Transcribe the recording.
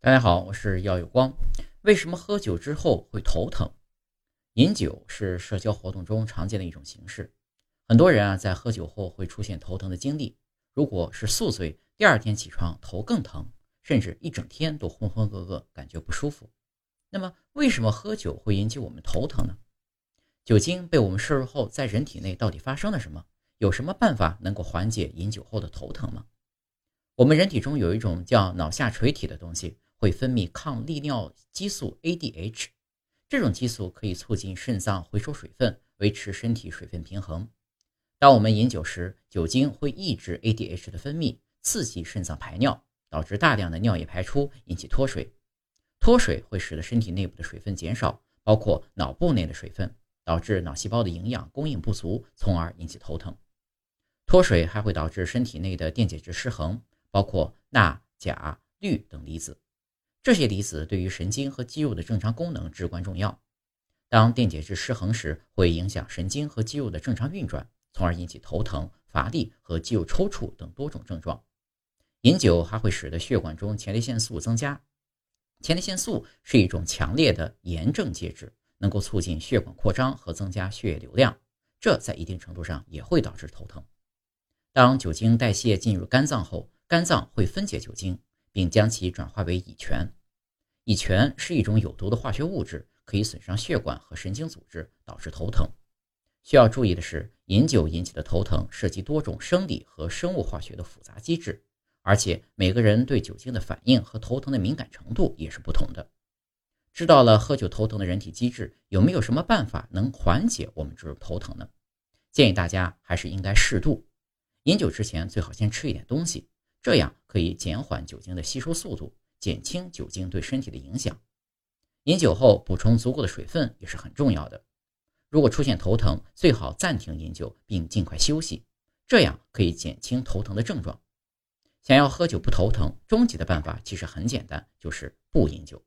大家好，我是耀有光。为什么喝酒之后会头疼？饮酒是社交活动中常见的一种形式，很多人啊在喝酒后会出现头疼的经历。如果是宿醉，第二天起床头更疼，甚至一整天都浑浑噩噩，感觉不舒服。那么，为什么喝酒会引起我们头疼呢？酒精被我们摄入后，在人体内到底发生了什么？有什么办法能够缓解饮酒后的头疼吗？我们人体中有一种叫脑下垂体的东西。会分泌抗利尿激素 ADH，这种激素可以促进肾脏回收水分，维持身体水分平衡。当我们饮酒时，酒精会抑制 ADH 的分泌，刺激肾脏排尿，导致大量的尿液排出，引起脱水。脱水会使得身体内部的水分减少，包括脑部内的水分，导致脑细胞的营养供应不足，从而引起头疼。脱水还会导致身体内的电解质失衡，包括钠、钾、氯等离子。这些离子对于神经和肌肉的正常功能至关重要。当电解质失衡时，会影响神经和肌肉的正常运转，从而引起头疼、乏力和肌肉抽搐等多种症状。饮酒还会使得血管中前列腺素增加。前列腺素是一种强烈的炎症介质，能够促进血管扩张和增加血液流量，这在一定程度上也会导致头疼。当酒精代谢进入肝脏后，肝脏会分解酒精，并将其转化为乙醛。乙醛是一种有毒的化学物质，可以损伤血管和神经组织，导致头疼。需要注意的是，饮酒引起的头疼涉及多种生理和生物化学的复杂机制，而且每个人对酒精的反应和头疼的敏感程度也是不同的。知道了喝酒头疼的人体机制，有没有什么办法能缓解我们这种头疼呢？建议大家还是应该适度。饮酒之前最好先吃一点东西，这样可以减缓酒精的吸收速度。减轻酒精对身体的影响。饮酒后补充足够的水分也是很重要的。如果出现头疼，最好暂停饮酒并尽快休息，这样可以减轻头疼的症状。想要喝酒不头疼，终极的办法其实很简单，就是不饮酒。